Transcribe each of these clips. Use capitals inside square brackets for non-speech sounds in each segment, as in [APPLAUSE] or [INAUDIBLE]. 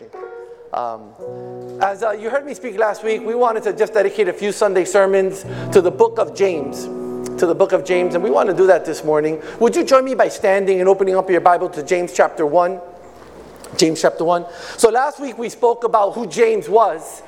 encouraging. Um, as uh, you heard me speak last week, we wanted to just dedicate a few Sunday sermons to the book of James. To the book of James, and we want to do that this morning. Would you join me by standing and opening up your Bible to James chapter 1? James chapter 1. So last week we spoke about who James was.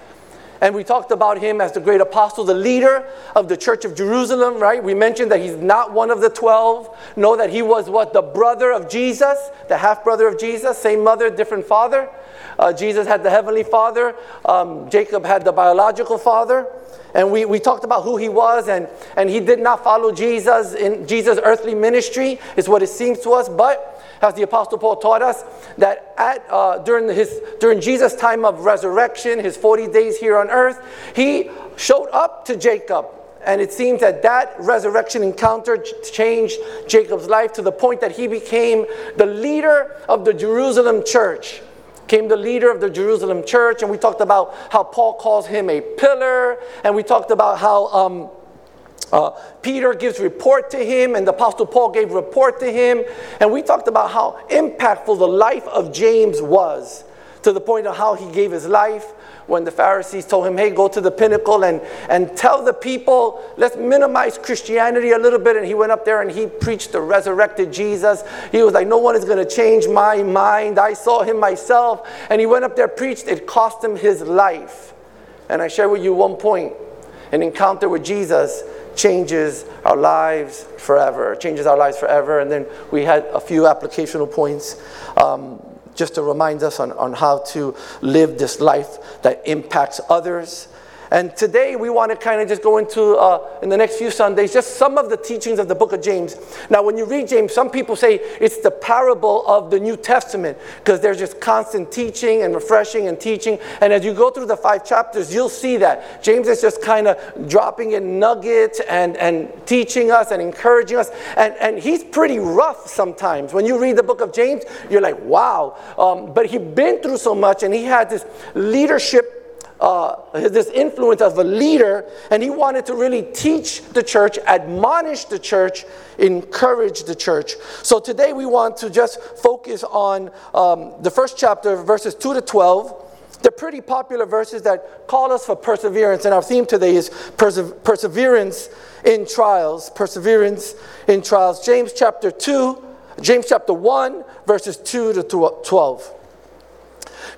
And we talked about him as the great apostle, the leader of the church of Jerusalem, right? We mentioned that he's not one of the 12. Know that he was what? The brother of Jesus, the half brother of Jesus, same mother, different father. Uh, Jesus had the heavenly father, um, Jacob had the biological father. And we, we talked about who he was, and, and he did not follow Jesus in Jesus' earthly ministry, is what it seems to us. But as the Apostle Paul taught us, that at, uh, during, his, during Jesus' time of resurrection, his 40 days here on earth, he showed up to Jacob. And it seems that that resurrection encounter changed Jacob's life to the point that he became the leader of the Jerusalem church came the leader of the Jerusalem church, and we talked about how Paul calls him a pillar, and we talked about how um, uh, Peter gives report to him, and the Apostle Paul gave report to him. And we talked about how impactful the life of James was to the point of how he gave his life when the Pharisees told him, hey, go to the pinnacle and, and tell the people, let's minimize Christianity a little bit. And he went up there and he preached the resurrected Jesus. He was like, no one is going to change my mind. I saw him myself. And he went up there, preached. It cost him his life. And I share with you one point an encounter with Jesus changes our lives forever, changes our lives forever. And then we had a few applicational points um, just to remind us on, on how to live this life that impacts others and today we want to kind of just go into, uh, in the next few Sundays, just some of the teachings of the book of James. Now, when you read James, some people say it's the parable of the New Testament because there's just constant teaching and refreshing and teaching. And as you go through the five chapters, you'll see that. James is just kind of dropping in nuggets and, and teaching us and encouraging us. And, and he's pretty rough sometimes. When you read the book of James, you're like, wow. Um, but he'd been through so much and he had this leadership uh, this influence of a leader, and he wanted to really teach the church, admonish the church, encourage the church. So today we want to just focus on um, the first chapter, verses 2 to 12. They're pretty popular verses that call us for perseverance, and our theme today is perse- perseverance in trials. Perseverance in trials. James chapter 2, James chapter 1, verses 2 to 12.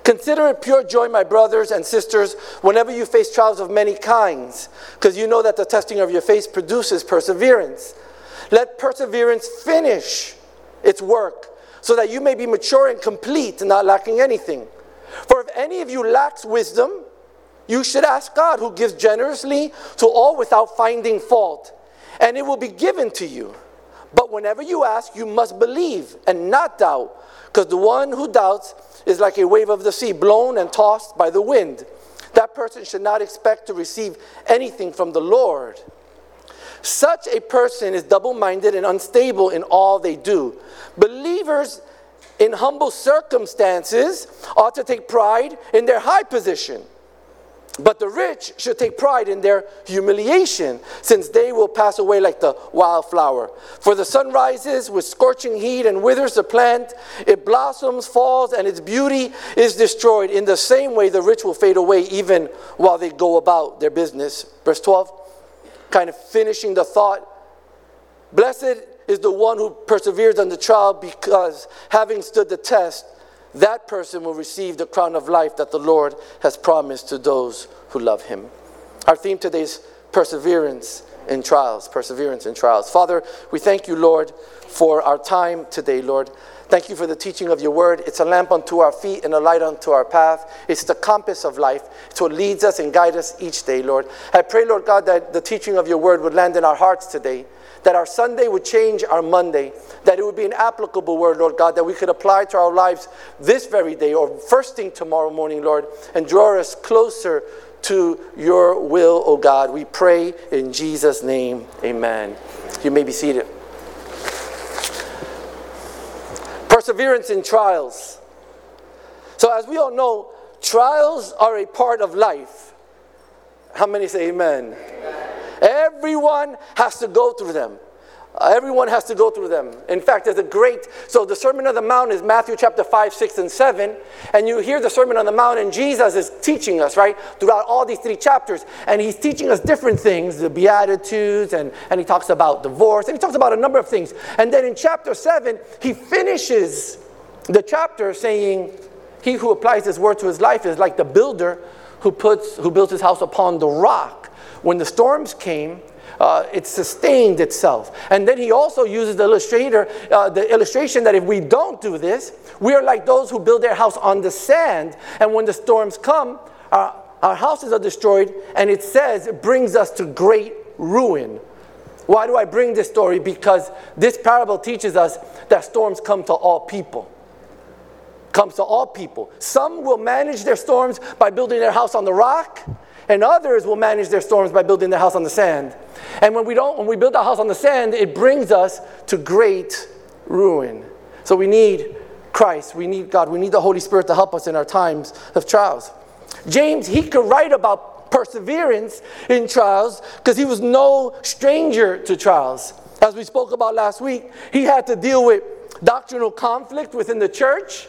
Consider it pure joy, my brothers and sisters, whenever you face trials of many kinds, because you know that the testing of your faith produces perseverance. Let perseverance finish its work, so that you may be mature and complete, not lacking anything. For if any of you lacks wisdom, you should ask God, who gives generously to all without finding fault, and it will be given to you. But whenever you ask, you must believe and not doubt, because the one who doubts is like a wave of the sea, blown and tossed by the wind. That person should not expect to receive anything from the Lord. Such a person is double minded and unstable in all they do. Believers in humble circumstances ought to take pride in their high position. But the rich should take pride in their humiliation, since they will pass away like the wildflower. For the sun rises with scorching heat and withers the plant, it blossoms, falls, and its beauty is destroyed. In the same way, the rich will fade away even while they go about their business. Verse 12, kind of finishing the thought Blessed is the one who perseveres under trial, because having stood the test, that person will receive the crown of life that the Lord has promised to those who love him. Our theme today is perseverance in trials, perseverance in trials. Father, we thank you, Lord, for our time today, Lord. Thank you for the teaching of your word. It's a lamp unto our feet and a light unto our path. It's the compass of life. It's what leads us and guides us each day, Lord. I pray, Lord God, that the teaching of your word would land in our hearts today that our Sunday would change our Monday, that it would be an applicable word, Lord God, that we could apply to our lives this very day or first thing tomorrow morning, Lord, and draw us closer to your will, O God. We pray in Jesus' name. Amen. You may be seated. Perseverance in trials. So, as we all know, trials are a part of life. How many say amen? amen. Everyone has to go through them. Everyone has to go through them. In fact, there's a great, so the Sermon on the Mount is Matthew chapter 5, 6, and 7. And you hear the Sermon on the Mount, and Jesus is teaching us, right, throughout all these three chapters. And he's teaching us different things, the Beatitudes, and, and he talks about divorce, and he talks about a number of things. And then in chapter 7, he finishes the chapter saying, He who applies this word to his life is like the builder who, puts, who builds his house upon the rock. When the storms came, uh, it sustained itself. And then he also uses the illustrator, uh, the illustration that if we don't do this, we are like those who build their house on the sand. And when the storms come, our, our houses are destroyed, and it says it brings us to great ruin. Why do I bring this story? Because this parable teaches us that storms come to all people. Comes to all people. Some will manage their storms by building their house on the rock, and others will manage their storms by building their house on the sand. And when we don't, when we build our house on the sand, it brings us to great ruin. So we need Christ, we need God, we need the Holy Spirit to help us in our times of trials. James, he could write about perseverance in trials because he was no stranger to trials. As we spoke about last week, he had to deal with doctrinal conflict within the church.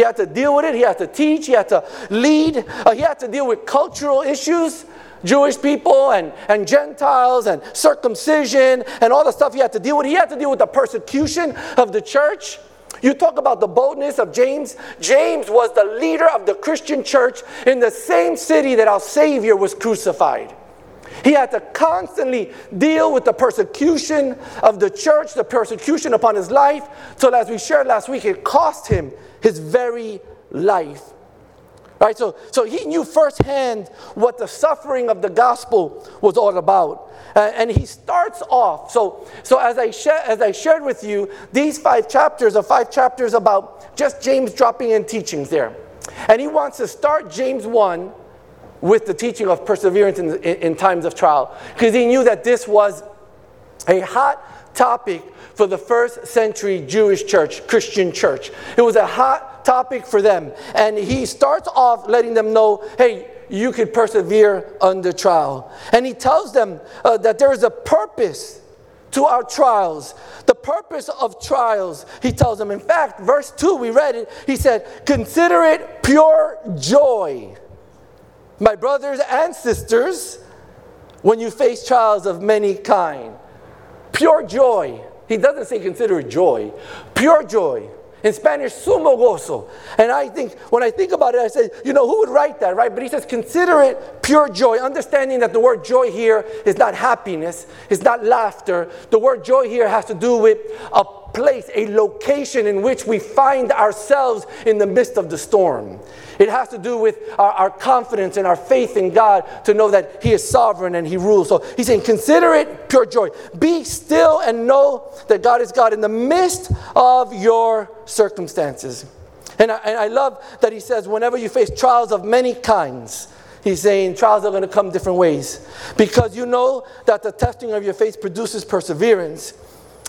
He had to deal with it. He had to teach. He had to lead. Uh, he had to deal with cultural issues, Jewish people and, and Gentiles and circumcision and all the stuff he had to deal with. He had to deal with the persecution of the church. You talk about the boldness of James. James was the leader of the Christian church in the same city that our Savior was crucified. He had to constantly deal with the persecution of the church, the persecution upon his life. So, as we shared last week, it cost him his very life. Right? So, so he knew firsthand what the suffering of the gospel was all about. Uh, and he starts off. So, so as, I sh- as I shared with you, these five chapters are five chapters about just James dropping in teachings there. And he wants to start James 1 with the teaching of perseverance in, in, in times of trial. Because he knew that this was a hot topic for the first century Jewish church, Christian church. It was a hot topic for them. And he starts off letting them know hey, you could persevere under trial. And he tells them uh, that there is a purpose to our trials. The purpose of trials, he tells them. In fact, verse 2, we read it. He said, Consider it pure joy my brothers and sisters, when you face trials of many kind. Pure joy. He doesn't say consider joy. Pure joy. In Spanish, sumo gozo. And I think, when I think about it, I say, you know, who would write that, right? But he says, consider it pure joy, understanding that the word joy here is not happiness, it's not laughter. The word joy here has to do with a place, a location in which we find ourselves in the midst of the storm. It has to do with our, our, confidence and our faith in God to know that He is sovereign and He rules. So He's saying, consider it pure joy. Be still and know that God is God in the midst of your circumstances. And I, and I love that He says, whenever you face trials of many kinds, He's saying trials are going to come different ways. Because you know that the testing of your faith produces perseverance.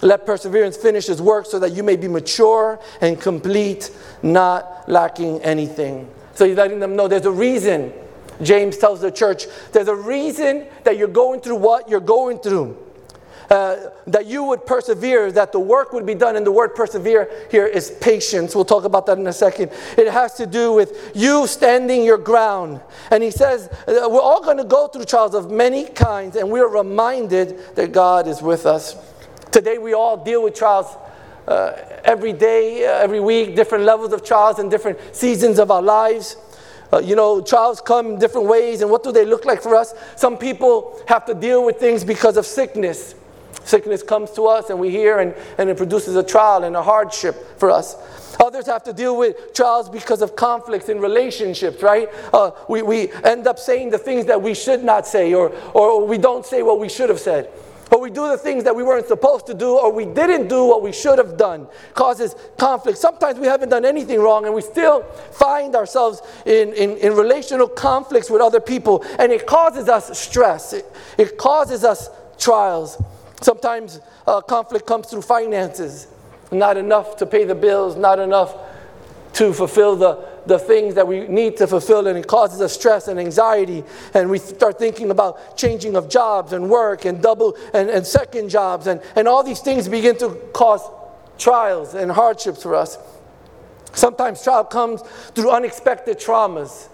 Let perseverance finish its work so that you may be mature and complete, not lacking anything. So he's letting them know there's a reason. James tells the church, there's a reason that you're going through what you're going through. Uh, that you would persevere, that the work would be done. And the word persevere here is patience. We'll talk about that in a second. It has to do with you standing your ground. And he says, uh, we're all going to go through trials of many kinds, and we're reminded that God is with us. Today, we all deal with trials uh, every day, uh, every week, different levels of trials and different seasons of our lives. Uh, you know, trials come in different ways, and what do they look like for us? Some people have to deal with things because of sickness. Sickness comes to us, and we hear, and, and it produces a trial and a hardship for us. Others have to deal with trials because of conflicts in relationships, right? Uh, we, we end up saying the things that we should not say, or, or we don't say what we should have said or we do the things that we weren't supposed to do, or we didn't do what we should have done, causes conflict. Sometimes we haven't done anything wrong, and we still find ourselves in, in, in relational conflicts with other people, and it causes us stress, it, it causes us trials. Sometimes uh, conflict comes through finances, not enough to pay the bills, not enough to fulfill the the things that we need to fulfill, and it causes us stress and anxiety. And we start thinking about changing of jobs and work and double and, and second jobs, and, and all these things begin to cause trials and hardships for us. Sometimes trial comes through unexpected traumas.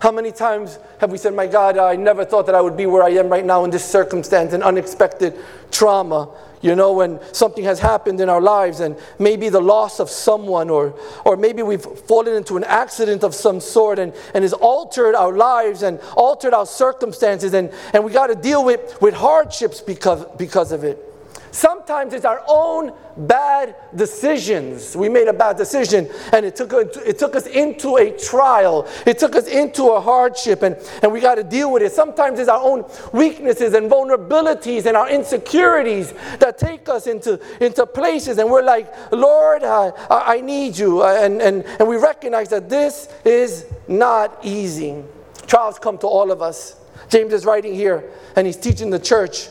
How many times have we said, My God, I never thought that I would be where I am right now in this circumstance, an unexpected trauma? You know, when something has happened in our lives and maybe the loss of someone, or, or maybe we've fallen into an accident of some sort and, and has altered our lives and altered our circumstances, and, and we got to deal with, with hardships because, because of it. Sometimes it's our own bad decisions. We made a bad decision and it took, it took us into a trial. It took us into a hardship and, and we got to deal with it. Sometimes it's our own weaknesses and vulnerabilities and our insecurities that take us into, into places and we're like, Lord, I, I need you. And, and, and we recognize that this is not easy. Trials come to all of us. James is writing here and he's teaching the church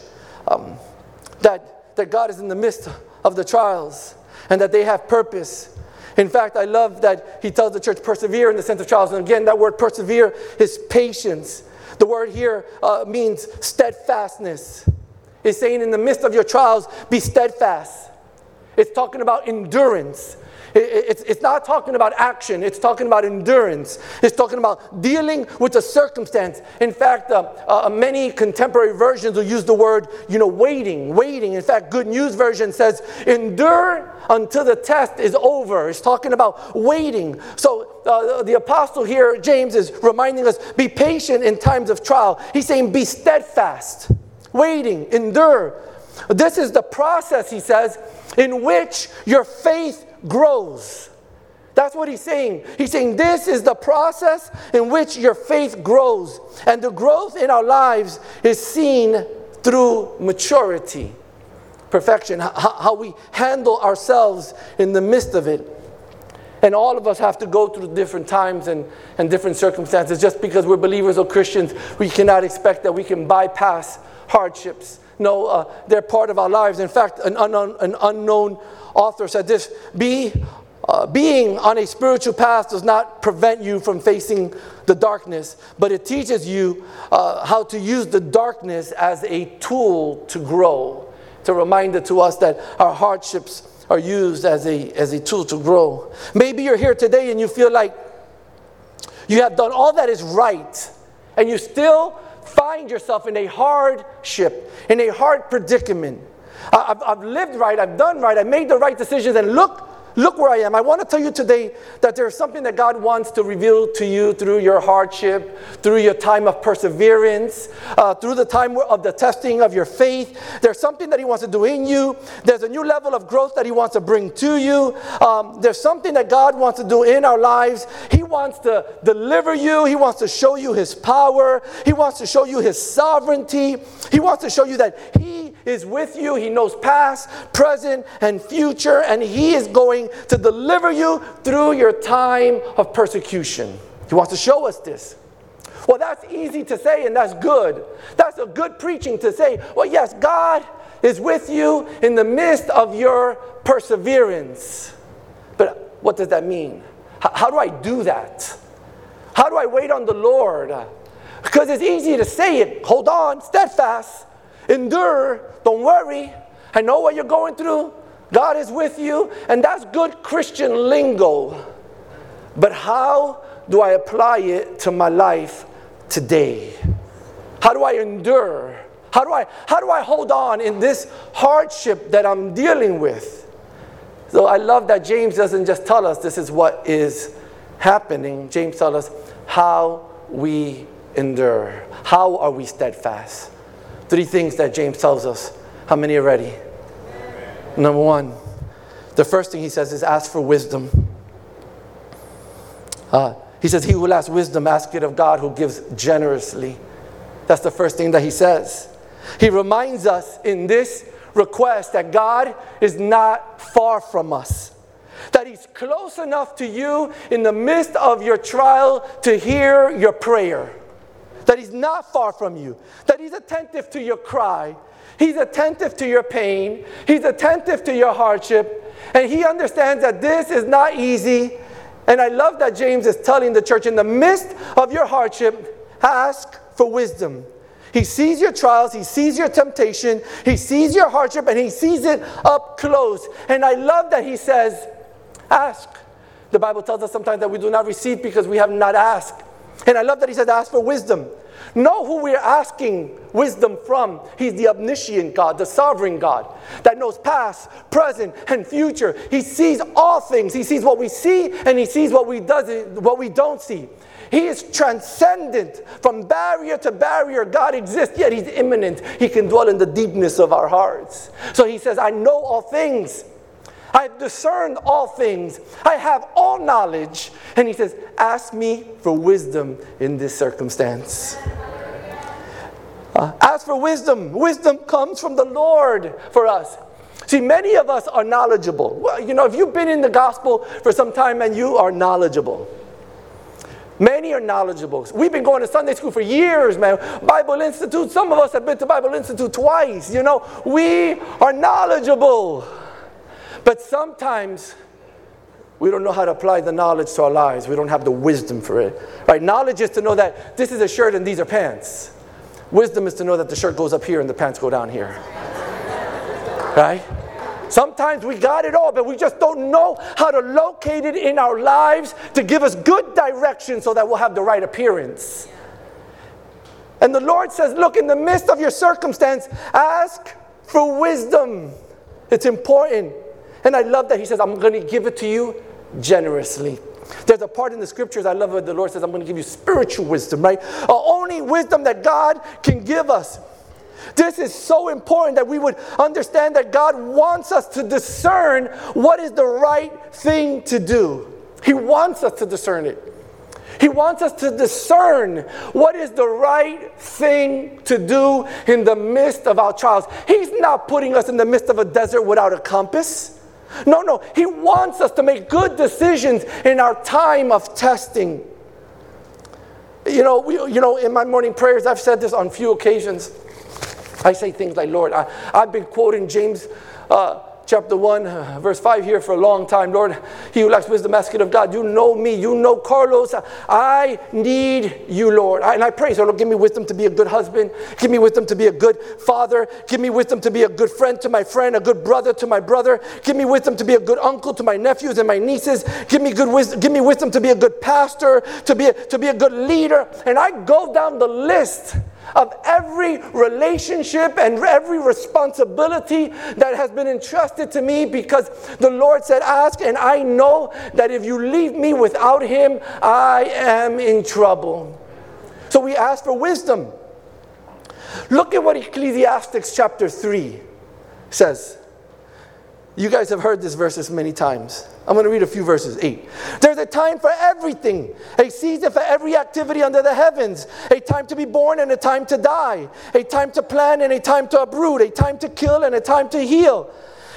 um, that that God is in the midst of the trials and that they have purpose. In fact, I love that he tells the church persevere in the sense of trials. And again, that word persevere is patience. The word here uh, means steadfastness. It's saying in the midst of your trials, be steadfast. It's talking about endurance. It's, it's not talking about action, it's talking about endurance. It's talking about dealing with a circumstance. In fact, uh, uh, many contemporary versions will use the word, you know, waiting, waiting. In fact, Good News Version says, endure until the test is over. It's talking about waiting. So uh, the apostle here, James, is reminding us be patient in times of trial. He's saying be steadfast, waiting, endure. This is the process, he says, in which your faith grows. That's what he's saying. He's saying this is the process in which your faith grows. And the growth in our lives is seen through maturity, perfection, how we handle ourselves in the midst of it. And all of us have to go through different times and, and different circumstances. Just because we're believers or Christians, we cannot expect that we can bypass hardships. No, uh, they're part of our lives. In fact, an unknown, an unknown author said this Be, uh, Being on a spiritual path does not prevent you from facing the darkness, but it teaches you uh, how to use the darkness as a tool to grow. It's a reminder to us that our hardships are used as a, as a tool to grow. Maybe you're here today and you feel like you have done all that is right, and you still find yourself in a hardship, in a hard predicament. I've, I've lived right, I've done right, I've made the right decisions, and look Look where I am. I want to tell you today that there's something that God wants to reveal to you through your hardship, through your time of perseverance, uh, through the time of the testing of your faith. There's something that He wants to do in you. There's a new level of growth that He wants to bring to you. Um, there's something that God wants to do in our lives. He wants to deliver you, He wants to show you His power, He wants to show you His sovereignty, He wants to show you that He is with you. He knows past, present, and future, and He is going to deliver you through your time of persecution. He wants to show us this. Well, that's easy to say, and that's good. That's a good preaching to say, well, yes, God is with you in the midst of your perseverance. But what does that mean? How, do I do that? How do I wait on the Lord? Because it's easy to say it. Hold on, steadfast, endure, don't worry. I know what you're going through. God is with you, and that's good Christian lingo. But how do I apply it to my life today? How do I endure? How do I, how do I hold on in this hardship that I'm dealing with? So I love that James doesn't just tell us this is what is happening. James tells us how we endure. How are we steadfast? Three things that James tells us. How many are ready? Number one, the first thing he says is ask for wisdom. Uh, he says, He who lacks wisdom, ask it of God who gives generously. That's the first thing that he says. He reminds us in this request that God is not far from us, that He's close enough to you in the midst of your trial to hear your prayer, that He's not far from you, that He's attentive to your cry, He's attentive to your pain, He's attentive to your hardship, and He understands that this is not easy. And I love that James is telling the church in the midst of your hardship, ask for wisdom. He sees your trials, he sees your temptation, he sees your hardship, and he sees it up close. And I love that he says, Ask. The Bible tells us sometimes that we do not receive because we have not asked. And I love that he says, Ask for wisdom. Know who we're asking wisdom from. He's the omniscient God, the sovereign God that knows past, present, and future. He sees all things. He sees what we see and he sees what we, does, what we don't see. He is transcendent from barrier to barrier. God exists, yet He's immanent. He can dwell in the deepness of our hearts. So He says, I know all things. I've discerned all things. I have all knowledge. And He says, Ask me for wisdom in this circumstance. Uh, ask for wisdom. Wisdom comes from the Lord for us. See, many of us are knowledgeable. Well, you know, if you've been in the gospel for some time and you are knowledgeable, Many are knowledgeable. We've been going to Sunday school for years, man. Bible Institute, some of us have been to Bible Institute twice. You know, we are knowledgeable. But sometimes we don't know how to apply the knowledge to our lives. We don't have the wisdom for it. Right? Knowledge is to know that this is a shirt and these are pants. Wisdom is to know that the shirt goes up here and the pants go down here. [LAUGHS] right? Sometimes we got it all, but we just don't know how to locate it in our lives to give us good direction so that we'll have the right appearance. And the Lord says, Look, in the midst of your circumstance, ask for wisdom. It's important. And I love that He says, I'm going to give it to you generously. There's a part in the scriptures I love what the Lord says, I'm going to give you spiritual wisdom, right? Uh, only wisdom that God can give us. This is so important that we would understand that God wants us to discern what is the right thing to do. He wants us to discern it. He wants us to discern what is the right thing to do in the midst of our trials. He's not putting us in the midst of a desert without a compass. No, no, He wants us to make good decisions in our time of testing. You know, we, you know, in my morning prayers, I've said this on few occasions. I say things like, Lord, I, have been quoting James uh, chapter 1, uh, verse 5 here for a long time. Lord, he who lacks wisdom, ask it of God. You know me. You know Carlos. I need you, Lord. And I pray, so Lord, give me wisdom to be a good husband. Give me wisdom to be a good father. Give me wisdom to be a good friend to my friend, a good brother to my brother. Give me wisdom to be a good uncle to my nephews and my nieces. Give me good wisdom. Give me wisdom to be a good pastor, to be a, to be a good leader. And I go down the list of every relationship and every responsibility that has been entrusted to me because the Lord said, Ask, and I know that if you leave me without Him, I am in trouble. So we ask for wisdom. Look at what Ecclesiastes chapter 3 says. You guys have heard this verses many times. I'm going to read a few verses. Eight. There's a time for everything, a season for every activity under the heavens, a time to be born and a time to die, a time to plan and a time to uproot, a time to kill and a time to heal,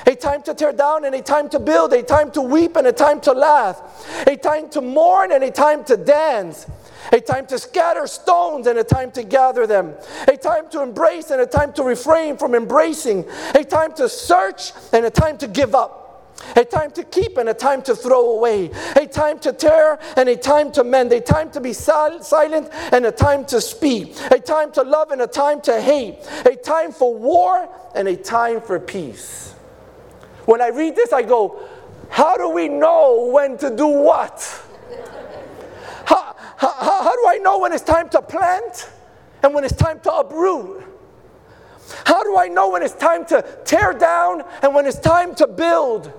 a time to tear down and a time to build, a time to weep and a time to laugh, a time to mourn and a time to dance a time to scatter stones and a time to gather them, a time to embrace and a time to refrain from embracing, a time to search and a time to give up. A time to keep and a time to throw away. A time to tear and a time to mend. A time to be sil- silent and a time to speak. A time to love and a time to hate. A time for war and a time for peace. When I read this, I go, How do we know when to do what? How, how, how do I know when it's time to plant and when it's time to uproot? How do I know when it's time to tear down and when it's time to build?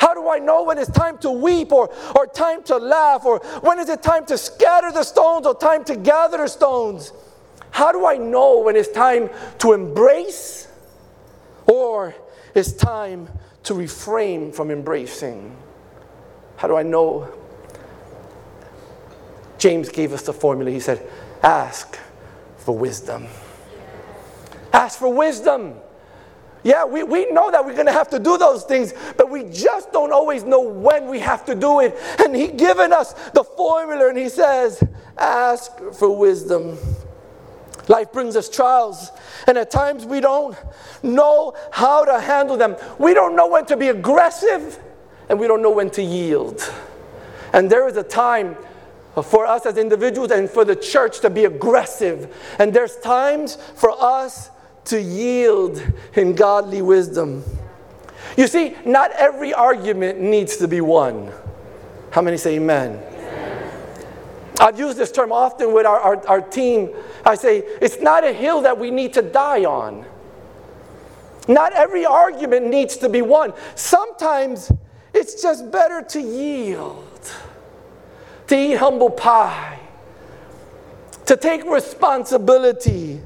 How do I know when it's time to weep or, or time to laugh? Or when is it time to scatter the stones or time to gather the stones? How do I know when it's time to embrace or it's time to refrain from embracing? How do I know James gave us the formula. He said, Ask for wisdom. Ask for wisdom. Yeah, we, we know that we're going to have to do those things, but we just don't always know when we have to do it. And He given us the formula, and He says, Ask for wisdom. Life brings us trials, and at times we don't know how to handle them. We don't know when to be aggressive, and we don't know when to yield. And there is a time for us as individuals and for the church to be aggressive. And there's times for us to yield in godly wisdom. You see, not every argument needs to be won. How many say amen? I've used this term often with our, our, our, team. I say, it's not a hill that we need to die on. Not every argument needs to be won. Sometimes it's just better to yield to eat humble pie, to take responsibility.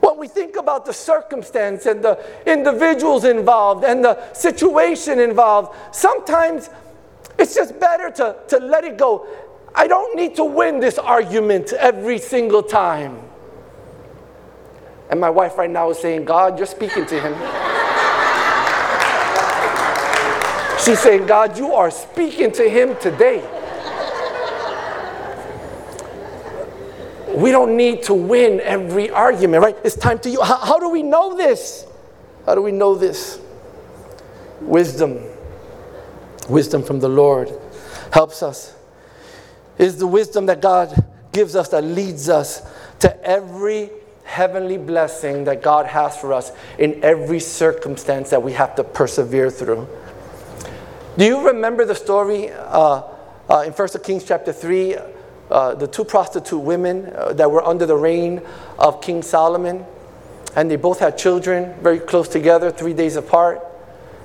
When we think about the circumstance and the individuals involved and the situation involved, sometimes it's just better to, to let it go. I don't need to win this argument every single time. And my wife right now is saying, God, you're speaking to him. She's saying, God, you are speaking to him today. We don't need to win every argument, right? It's time to you. How, how do we know this? How do we know this? Wisdom. Wisdom from the Lord helps us. Is the wisdom that God gives us that leads us to every heavenly blessing that God has for us in every circumstance that we have to persevere through. Do you remember the story uh, uh, in 1 Kings chapter 3? Uh, the two prostitute women uh, that were under the reign of King Solomon. And they both had children very close together, three days apart.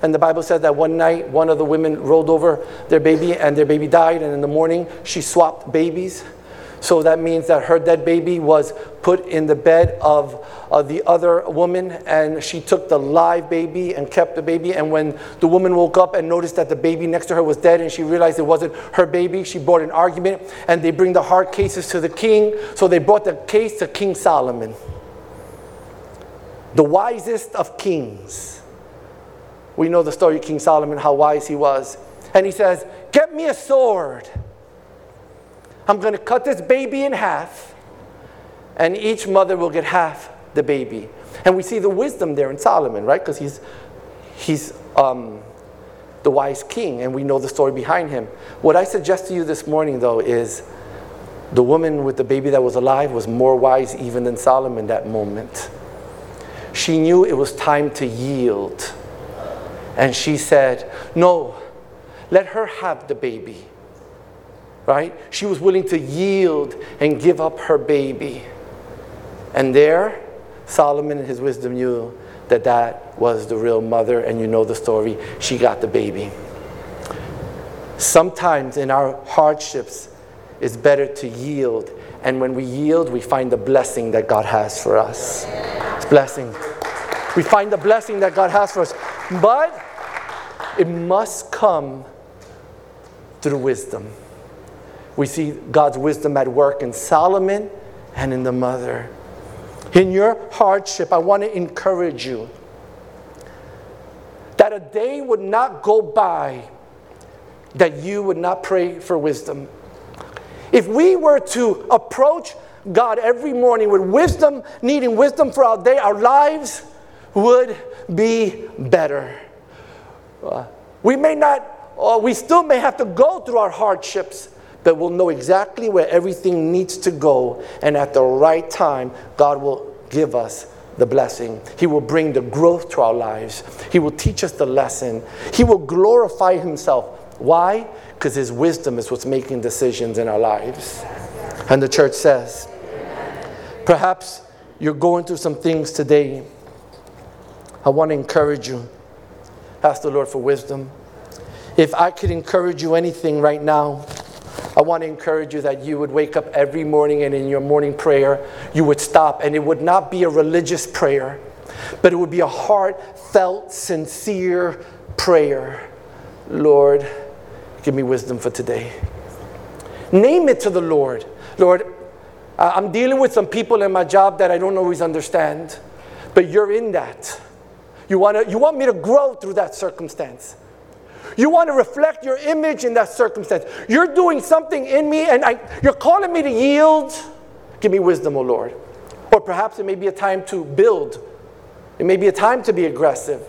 And the Bible says that one night, one of the women rolled over their baby and their baby died. And in the morning, she swapped babies. So that means that her dead baby was put in the bed of the other woman, and she took the live baby and kept the baby. And when the woman woke up and noticed that the baby next to her was dead, and she realized it wasn't her baby, she brought an argument, and they bring the hard cases to the king. So they brought the case to King Solomon, the wisest of kings. We know the story of King Solomon, how wise he was. And he says, Get me a sword I'm going to cut this baby in half, and each mother will get half the baby. And we see the wisdom there in Solomon, right? Because he's, he's um, the wise king, and we know the story behind him. What I suggest to you this morning, though, is the woman with the baby that was alive was more wise even than Solomon that moment. She knew it was time to yield. And she said, No, let her have the baby right? She was willing to yield and give up her baby. And there, Solomon in his wisdom knew that that was the real mother, and you know the story. She got the baby. Sometimes in our hardships, it's better to yield. And when we yield, we find the blessing that God has for us. It's blessing. We find the blessing that God has for us. But it must come through wisdom. We see God's wisdom at work in Solomon and in the mother. In your hardship, I want to encourage you that a day would not go by that you would not pray for wisdom. If we were to approach God every morning with wisdom, needing wisdom for our day, our lives would be better. Uh, we may not, or we still may have to go through our hardships, but we'll know exactly where everything needs to go. And at the right time, God will give us the blessing. He will bring the growth to our lives. He will teach us the lesson. He will glorify Himself. Why? Because His wisdom is what's making decisions in our lives. And the church says, perhaps you're going through some things today. I want to encourage you. Ask the Lord for wisdom. If I could encourage you anything right now, I want to encourage you that you would wake up every morning and in your morning prayer, you would stop, and it would not be a religious prayer, but it would be a heartfelt, sincere prayer. Lord, give me wisdom for today. Name it to the Lord. Lord, I'm dealing with some people in my job that I don't always understand, but you're in that. You, wanna, you want me to grow through that circumstance. You want to reflect your image in that circumstance. You're doing something in me and I, you're calling me to yield. Give me wisdom, O oh Lord. Or perhaps it may be a time to build, it may be a time to be aggressive.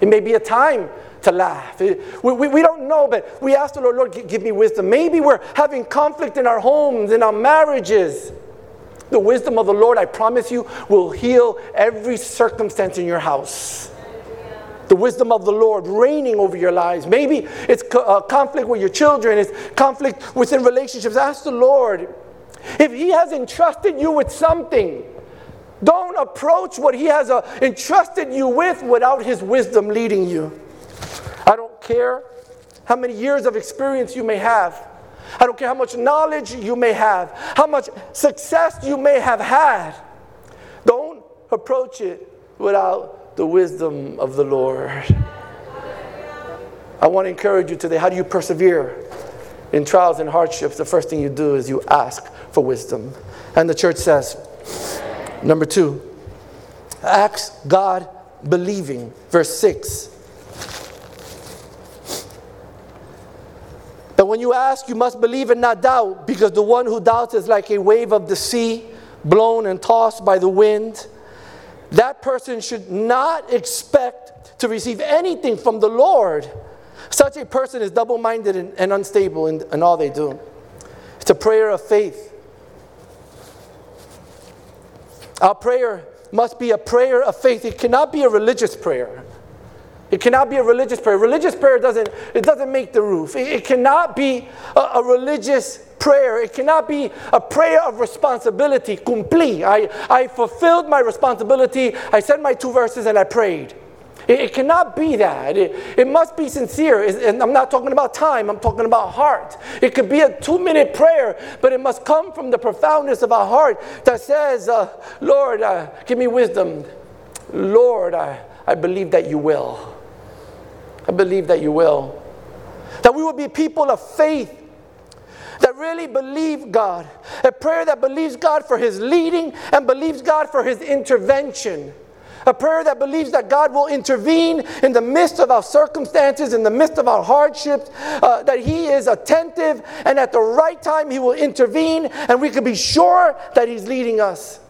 It may be a time to laugh. We, we, we, don't know, but we ask the Lord, Lord, give me wisdom. Maybe we're having conflict in our homes, in our marriages. The wisdom of the Lord, I promise you, will heal every circumstance in your house. The wisdom of the Lord reigning over your lives. Maybe it's co- uh, conflict with your children, it's conflict within relationships. Ask the Lord. If He has entrusted you with something, don't approach what He has uh, entrusted you with without His wisdom leading you. I don't care how many years of experience you may have. I don't care how much knowledge you may have, how much success you may have had. Don't approach it without the wisdom of the Lord. I want to encourage you today. How do you persevere in trials and hardships? The first thing you do is you ask for wisdom. And the church says, number two, ask God believing. Verse 6. When you ask, you must believe and not doubt, because the one who doubts is like a wave of the sea, blown and tossed by the wind. That person should not expect to receive anything from the Lord. Such a person is double minded and, and, unstable in, in all they do. It's a prayer of faith. Our prayer must be a prayer of faith. It cannot be a religious prayer. It cannot be a religious prayer. Religious prayer doesn't, it doesn't make the roof. It, cannot be a, a, religious prayer. It cannot be a prayer of responsibility. Cumpli. I, I fulfilled my responsibility. I said my two verses and I prayed. It, it cannot be that. It, it must be sincere. and I'm not talking about time, I'm talking about heart. It could be a two minute prayer, but it must come from the profoundness of our heart that says, uh, Lord, uh, give me wisdom. Lord, I, I believe that you will. I believe that you will. That we will be people of faith that really believe God. A prayer that believes God for His leading and believes God for His intervention. A prayer that believes that God will intervene in the midst of our circumstances, in the midst of our hardships, uh, that He is attentive and at the right time He will intervene and we can be sure that He's leading us.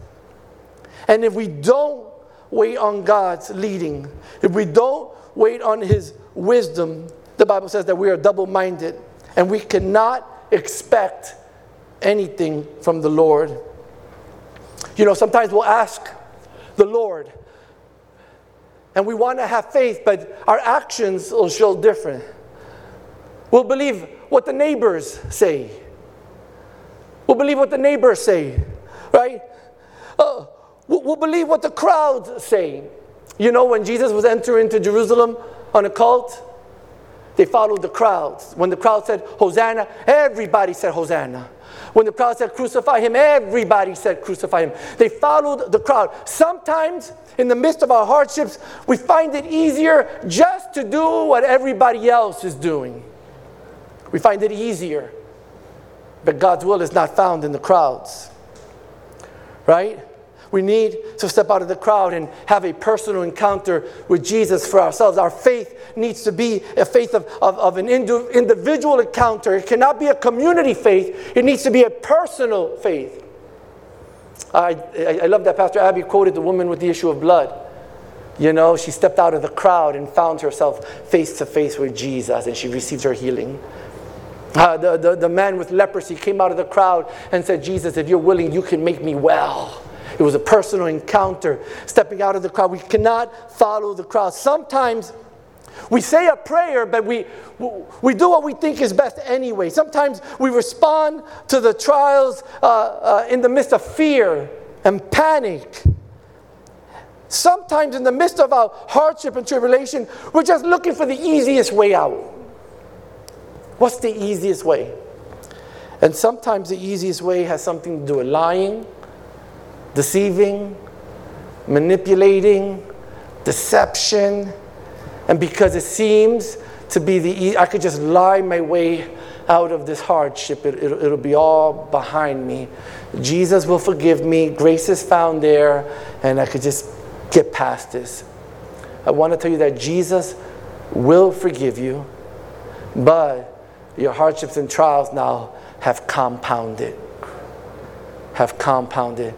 And if we don't wait on God's leading, if we don't wait on His wisdom, the Bible says that we are double minded and we cannot expect anything from the Lord. You know, sometimes we'll ask the Lord and we want to have faith, but our actions will show different. We'll believe what the neighbors say. We'll believe what the neighbors say, right? Uh, we'll believe what the crowds say. You know, when Jesus was entering into Jerusalem, on a cult, they followed the crowds. When the crowd said, Hosanna, everybody said, Hosanna. When the crowd said, Crucify him, everybody said, Crucify him. They followed the crowd. Sometimes, in the midst of our hardships, we find it easier just to do what everybody else is doing. We find it easier. But God's will is not found in the crowds. Right? We need to step out of the crowd and have a personal encounter with Jesus for ourselves. Our faith needs to be a faith of, of, of an individual encounter. It cannot be a community faith, it needs to be a personal faith. I, I, I love that Pastor Abby quoted the woman with the issue of blood. You know, she stepped out of the crowd and found herself face to face with Jesus and she received her healing. Uh, the, the, the man with leprosy came out of the crowd and said, Jesus, if you're willing, you can make me well. It was a personal encounter, stepping out of the crowd. We cannot follow the crowd. Sometimes we say a prayer, but we, we do what we think is best anyway. Sometimes we respond to the trials uh, uh, in the midst of fear and panic. Sometimes, in the midst of our hardship and tribulation, we're just looking for the easiest way out. What's the easiest way? And sometimes the easiest way has something to do with lying deceiving, manipulating, deception. And because it seems to be the, I could just lie my way out of this hardship, it, it, it'll be all behind me. Jesus will forgive me, grace is found there, and I could just get past this. I want to tell you that Jesus will forgive you, but your hardships and trials now have compounded. Have compounded.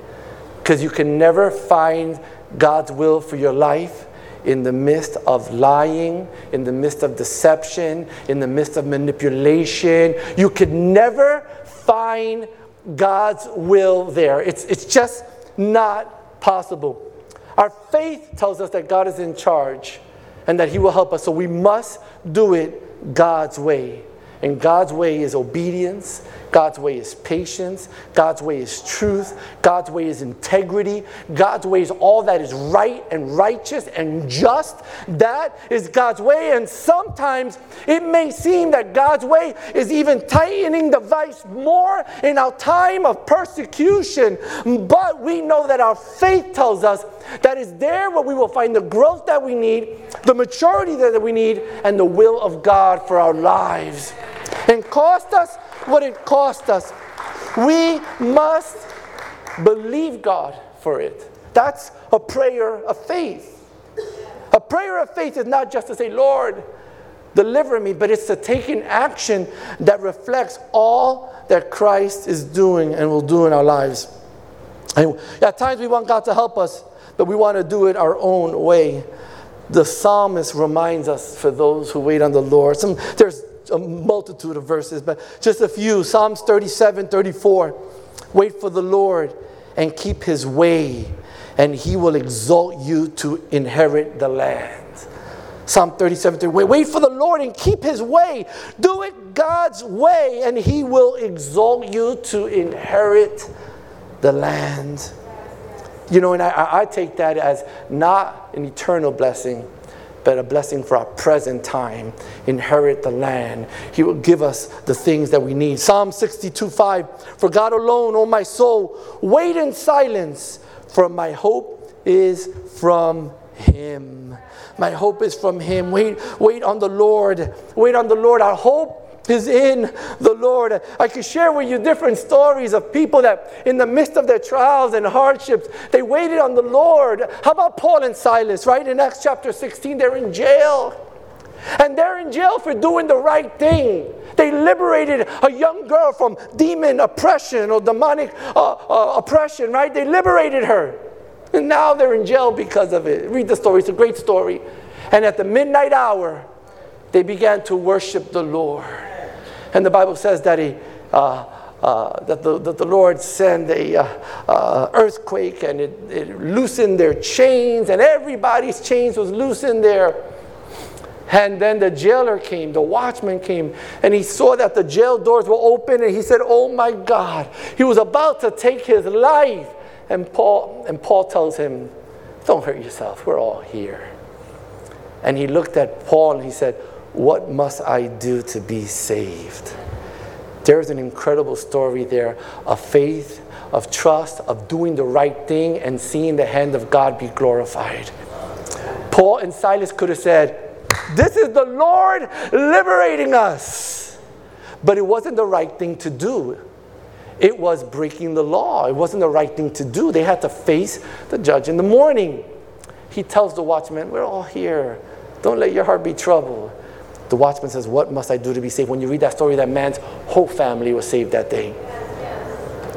Because you can never find God's will for your life in the midst of lying, in the midst of deception, in the midst of manipulation. You could never find God's will there. It's, it's just not possible. Our faith tells us that God is in charge and that He will help us. So we must do it God's way. And God's way is obedience, God's way is patience. God's way is truth. God's way is integrity. God's way is all that is right and righteous and just. That is God's way. And sometimes it may seem that God's way is even tightening the vice more in our time of persecution. But we know that our faith tells us that is there where we will find the growth that we need, the maturity that we need, and the will of God for our lives. And cost us what it cost us. We must believe God for it. That's a prayer of faith. A prayer of faith is not just to say, Lord, deliver me, but it's to take an action that reflects all that Christ is doing and will do in our lives. And at times we want God to help us, but we want to do it our own way. The psalmist reminds us for those who wait on the Lord. Some, there's a multitude of verses, but just a few. Psalms 37, 34. Wait for the Lord and keep his way, and he will exalt you to inherit the land. Psalm 37, 30. Wait, wait for the Lord and keep his way. Do it God's way, and he will exalt you to inherit the land. You know, and I, I take that as not an eternal blessing but a blessing for our present time. Inherit the land. He will give us the things that we need. Psalm 62 5 For God alone, O my soul, wait in silence, for my hope is from Him. My hope is from Him. Wait, wait on the Lord. Wait on the Lord. Our hope is in the Lord. I could share with you different stories of people that, in the midst of their trials and hardships, they waited on the Lord. How about Paul and Silas, right? In Acts chapter 16, they're in jail. And they're in jail for doing the right thing. They liberated a young girl from demon oppression or demonic uh, uh, oppression, right? They liberated her. And now they're in jail because of it. Read the story, it's a great story. And at the midnight hour, they began to worship the Lord. And the Bible says that he, uh, uh, that, the, that the Lord sent a uh, uh, earthquake and it, it loosened their chains, and everybody's chains was loosened there. And then the jailer came, the watchman came, and he saw that the jail doors were open, and he said, "Oh my God!" He was about to take his life, and Paul and Paul tells him, "Don't hurt yourself. We're all here." And he looked at Paul and he said, what must I do to be saved? There's an incredible story there of faith, of trust, of doing the right thing and seeing the hand of God be glorified. Paul and Silas could have said, This is the Lord liberating us. But it wasn't the right thing to do. It was breaking the law. It wasn't the right thing to do. They had to face the judge in the morning. He tells the watchman, We're all here. Don't let your heart be troubled. The watchman says, What must I do to be saved? When you read that story, that man's whole family was saved that day.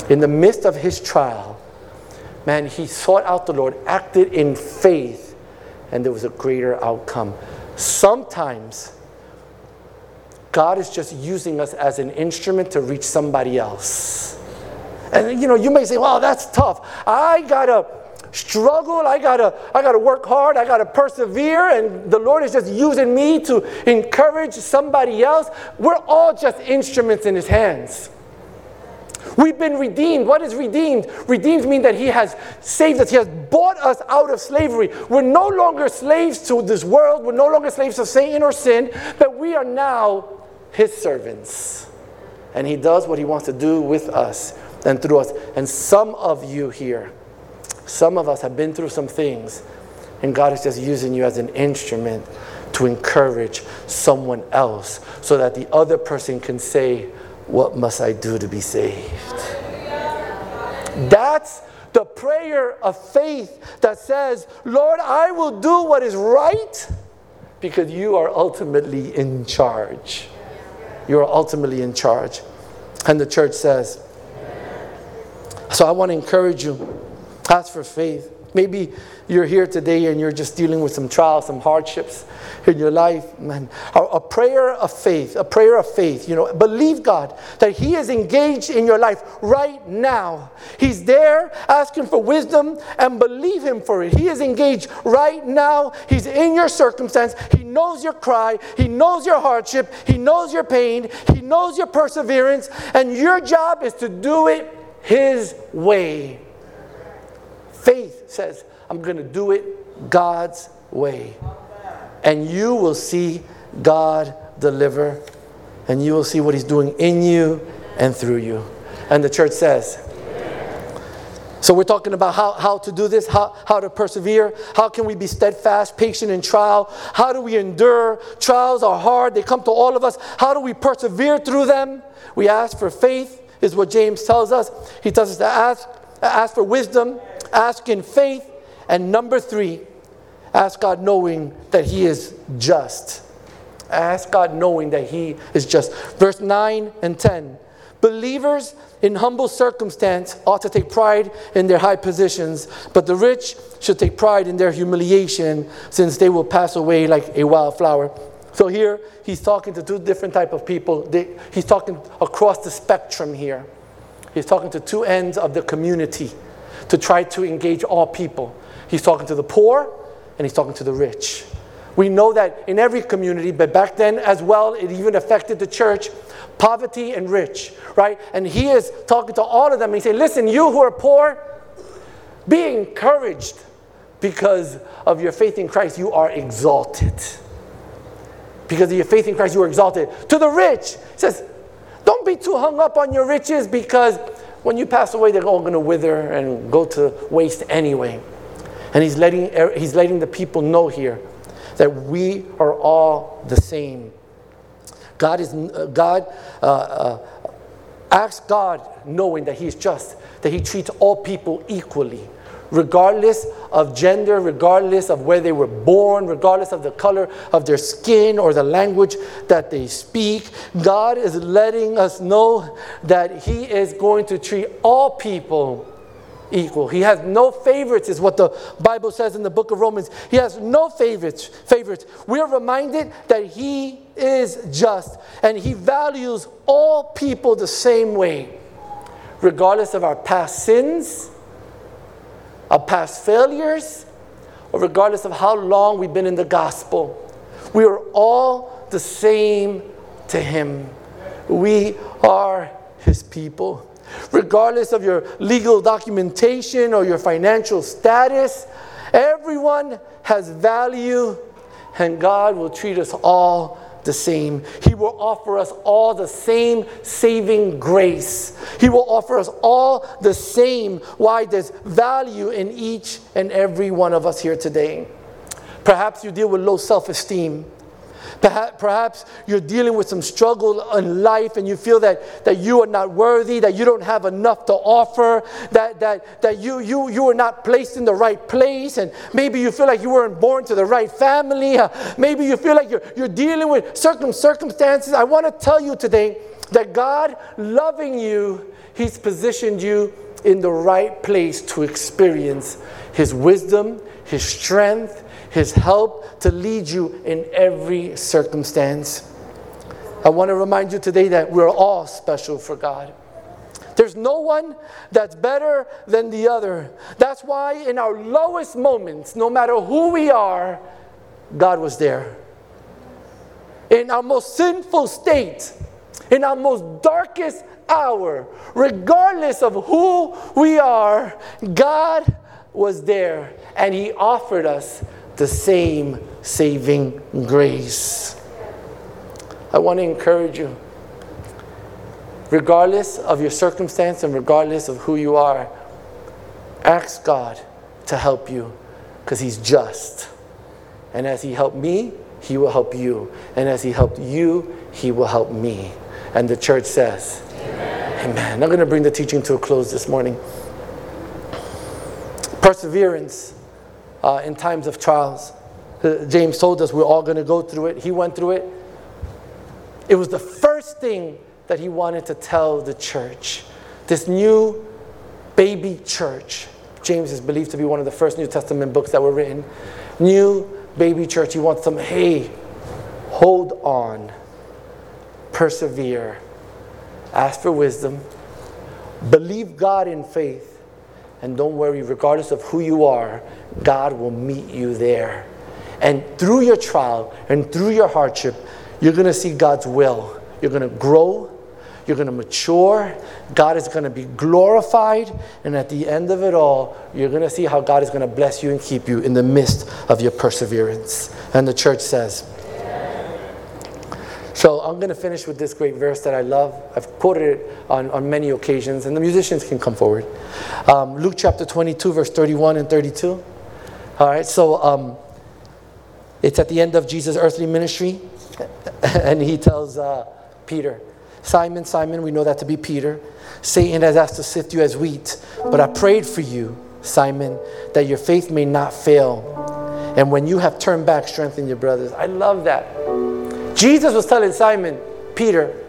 In the midst of his trial, man, he sought out the Lord, acted in faith, and there was a greater outcome. Sometimes God is just using us as an instrument to reach somebody else. And you know, you may say, well, that's tough. I gotta struggle. I gotta, I gotta work hard. I gotta persevere. And the Lord is just using me to encourage somebody else. We're all just instruments in His hands. We've been redeemed. What is redeemed? Redeemed means that He has saved us. He has bought us out of slavery. We're no longer slaves to this world. We're no longer slaves to Satan or sin, but we are now His servants. And He does what He wants to do with us and through us. And some of you here, some of us have been through some things, and God is just using you as an instrument to encourage someone else so that the other person can say, What must I do to be saved? That's the prayer of faith that says, Lord, I will do what is right because you are ultimately in charge. You are ultimately in charge. And the church says, so I want to encourage you Ask for faith. Maybe you're here today and you're just dealing with some trials, some hardships in your life. Man, a prayer of faith, a prayer of faith. You know, believe God that He is engaged in your life right now. He's there asking for wisdom and believe Him for it. He is engaged right now. He's in your circumstance. He knows your cry. He knows your hardship. He knows your pain. He knows your perseverance. And your job is to do it His way. Faith says, I'm going to do it God's way. And you will see God deliver, and you will see what He's doing in you and through you. And the church says, so we're talking about how, how to do this, how, how to persevere, how can we be steadfast, patient in trial, how do we endure? Trials are hard, they come to all of us. How do we persevere through them? We ask for faith, is what James tells us. He tells us to ask, ask for wisdom, ask in faith, and number three, ask God knowing that He is just. Ask God knowing that He is just. Verse 9 and 10. Believers in humble circumstance ought to take pride in their high positions, but the rich should take pride in their humiliation, since they will pass away like a wildflower. So here he's talking to two different type of people. They, he's talking across the spectrum here. He's talking to two ends of the community to try to engage all people. He's talking to the poor and he's talking to the rich. We know that in every community, but back then as well, it even affected the church poverty and rich, right? And he is talking to all of them. And he said, Listen, you who are poor, be encouraged because of your faith in Christ, you are exalted. Because of your faith in Christ, you are exalted. To the rich, he says, Don't be too hung up on your riches because when you pass away, they're all going to wither and go to waste anyway. And he's letting, he's letting the people know here that we are all the same. God is uh, God. Uh, uh, ask God, knowing that He is just, that He treats all people equally, regardless of gender, regardless of where they were born, regardless of the color of their skin or the language that they speak. God is letting us know that He is going to treat all people equal. He has no favorites, is what the Bible says in the book of Romans. He has no favorites. Favorites. We are reminded that He is just and He values all people the same way, regardless of our past sins, our past failures, or regardless of how long we've been in the gospel. We are all the same to Him. We are His people regardless of your legal documentation or your financial status. Everyone has value, and God will treat us all the same. He will offer us all the same saving grace. He will offer us all the same. Why? There's value in each and every one of us here today. Perhaps you deal with low self esteem. Perhaps you're dealing with some struggle in life and you feel that, that you are not worthy, that you don't have enough to offer, that, that, that you, you, you are not placed in the right place, and maybe you feel like you weren't born to the right family. Uh, maybe you feel like you're, you're dealing with certain circumstances. I want to tell you today that God, loving you, He's positioned you in the right place to experience His wisdom, His strength, his help to lead you in every circumstance. I want to remind you today that we're all special for God. There's no one that's better than the other. That's why, in our lowest moments, no matter who we are, God was there. In our most sinful state, in our most darkest hour, regardless of who we are, God was there and He offered us the same saving grace. I want to encourage you, regardless of your circumstance and regardless of who you are, ask God to help you because He's just. And as He helped me, He will help you. And as He helped you, He will help me. And the church says, Amen. Amen. I'm going to bring the teaching to a close this morning. Perseverance uh, in times of trials. Uh, James told us we're all going to go through it. He went through it. It was the first thing that he wanted to tell the church. This new baby church James is believed to be one of the first New Testament books that were written. New baby church, he wants them, hey, hold on, persevere, ask for wisdom, believe God in faith, and don't worry, regardless of who you are, God will meet you there. And through your trial and through your hardship, you're going to see God's will. You're going to grow, you're going to mature, God is going to be glorified, and at the end of it all, you're going to see how God is going to bless you and keep you in the midst of your perseverance. And the church says, so I'm going to finish with this great verse that I love. I've quoted it on, on many occasions, and the musicians can come forward. Um, Luke chapter 22, verse 31 and 32. All right, so um, it's at the end of Jesus' earthly ministry, [LAUGHS] and he tells uh, Peter, Simon, Simon, we know that to be Peter. Satan has asked to sift you as wheat, but I prayed for you, Simon, that your faith may not fail. And when you have turned back, strengthen your brothers. I love that. Jesus was telling Simon, Peter,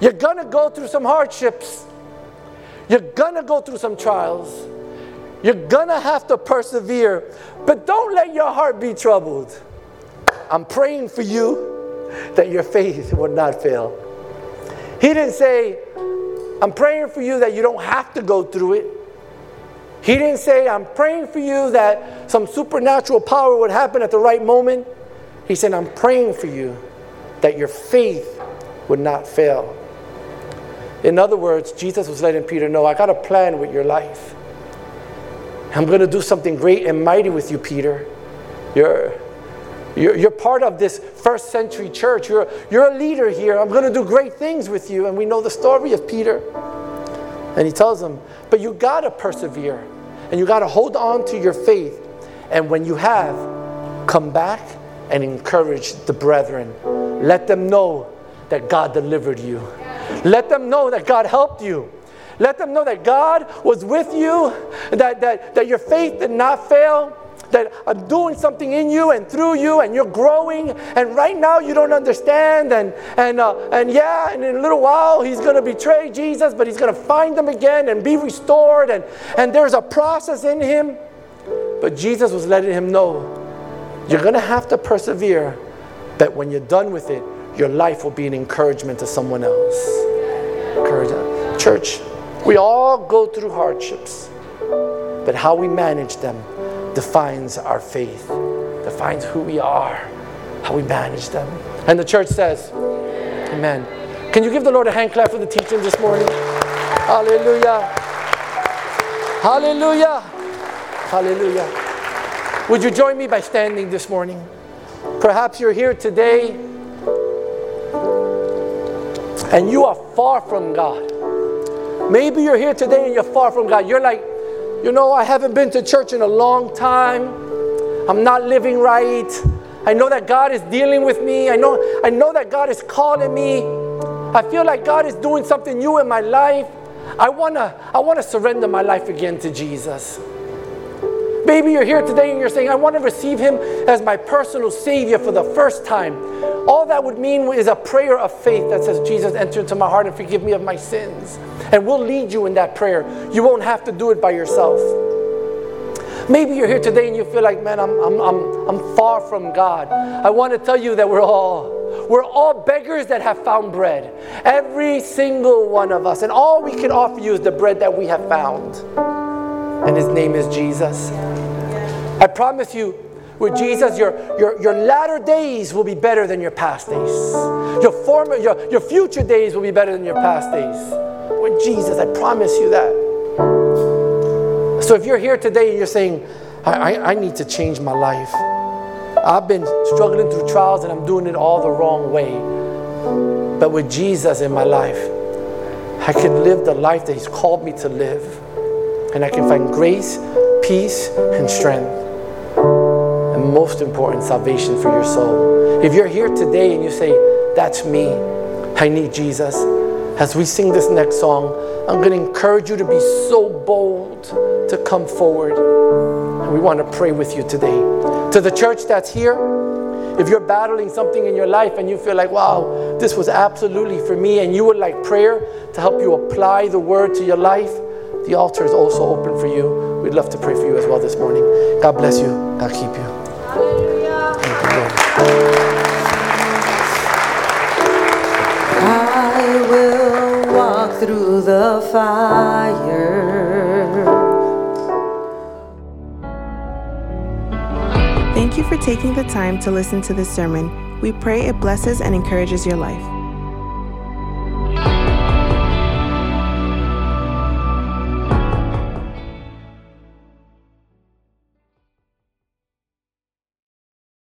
you're going to go through some hardships. You're going to go through some trials. You're going to have to persevere, but don't let your heart be troubled. I'm praying for you that your faith will not fail. He didn't say, I'm praying for you that you don't have to go through it. He didn't say, I'm praying for you that some supernatural power would happen at the right moment. He said, I'm praying for you that your faith would not fail. In other words, Jesus was letting Peter know, I got a plan with your life. I'm going to do something great and mighty with you, Peter. You're, you're, you're part of this first century church. You're, you're a leader here. I'm going to do great things with you. And we know the story of Peter. And he tells him, but you got to persevere and you got to hold on to your faith. And when you have, come back and encourage the brethren. Let them know that God delivered you. Let them know that God helped you. Let them know that God was with you, that, that, that your faith did not fail, that I'm doing something in you and through you, and you're growing. And right now you don't understand. And, and, uh, and yeah, and in a little while he's going to betray Jesus, but he's going to find them again and be restored. And, and there's a process in him. But Jesus was letting him know you're going to have to persevere, but when you're done with it, your life will be an encouragement to someone else. Encourage Church, we all go through hardships, but how we manage them defines our faith, defines who we are, how we manage them. And the church says, Amen. Can you give the Lord a hand clap for the teaching this morning? Hallelujah. Hallelujah. Hallelujah. Would you join me by standing this morning? Perhaps you're here today and you are far from God. Maybe you're here today and you're far from God. You're like, you know, I haven't been to church in a long time. I'm not living right. I know that God is dealing with me. I know, I know that God is calling me. I feel like God is doing something new in my life. I wanna, I wanna surrender my life again to Jesus. Maybe you're here today and you're saying, I want to receive Him as my personal Savior for the first time. All that would mean is a prayer of faith that says, Jesus, enter into my heart and forgive me of my sins. And we'll lead you in that prayer. You won't have to do it by yourself. Maybe you're here today and you feel like, man, I'm, I'm, I'm, I'm far from God. I want to tell you that we're all we're all beggars that have found bread. Every single one of us. And all we can offer you is the bread that we have found. And his name is Jesus. I promise you, with Jesus, your, your, your latter days will be better than your past days. Your, former, your, your future days will be better than your past days. With Jesus, I promise you that. So if you're here today and you're saying, I, I, I need to change my life, I've been struggling through trials and I'm doing it all the wrong way. But with Jesus in my life, I can live the life that He's called me to live. And I can find grace, peace, and strength most important, salvation for your soul. If you're here today and you say, That's me, I need Jesus, as we sing this next song, I'm going to encourage you to be so bold to come forward. And we want to pray with you today. To the church that's here, if you're battling something in your life and you feel like, wow, this was absolutely for me, and you would like prayer to help you apply the word to your life, the altar is also open for you we'd love to pray for you as well this morning. God bless you. God keep you. I will walk through the fire. Thank you for taking the time to listen to this sermon. We pray it blesses and encourages your life.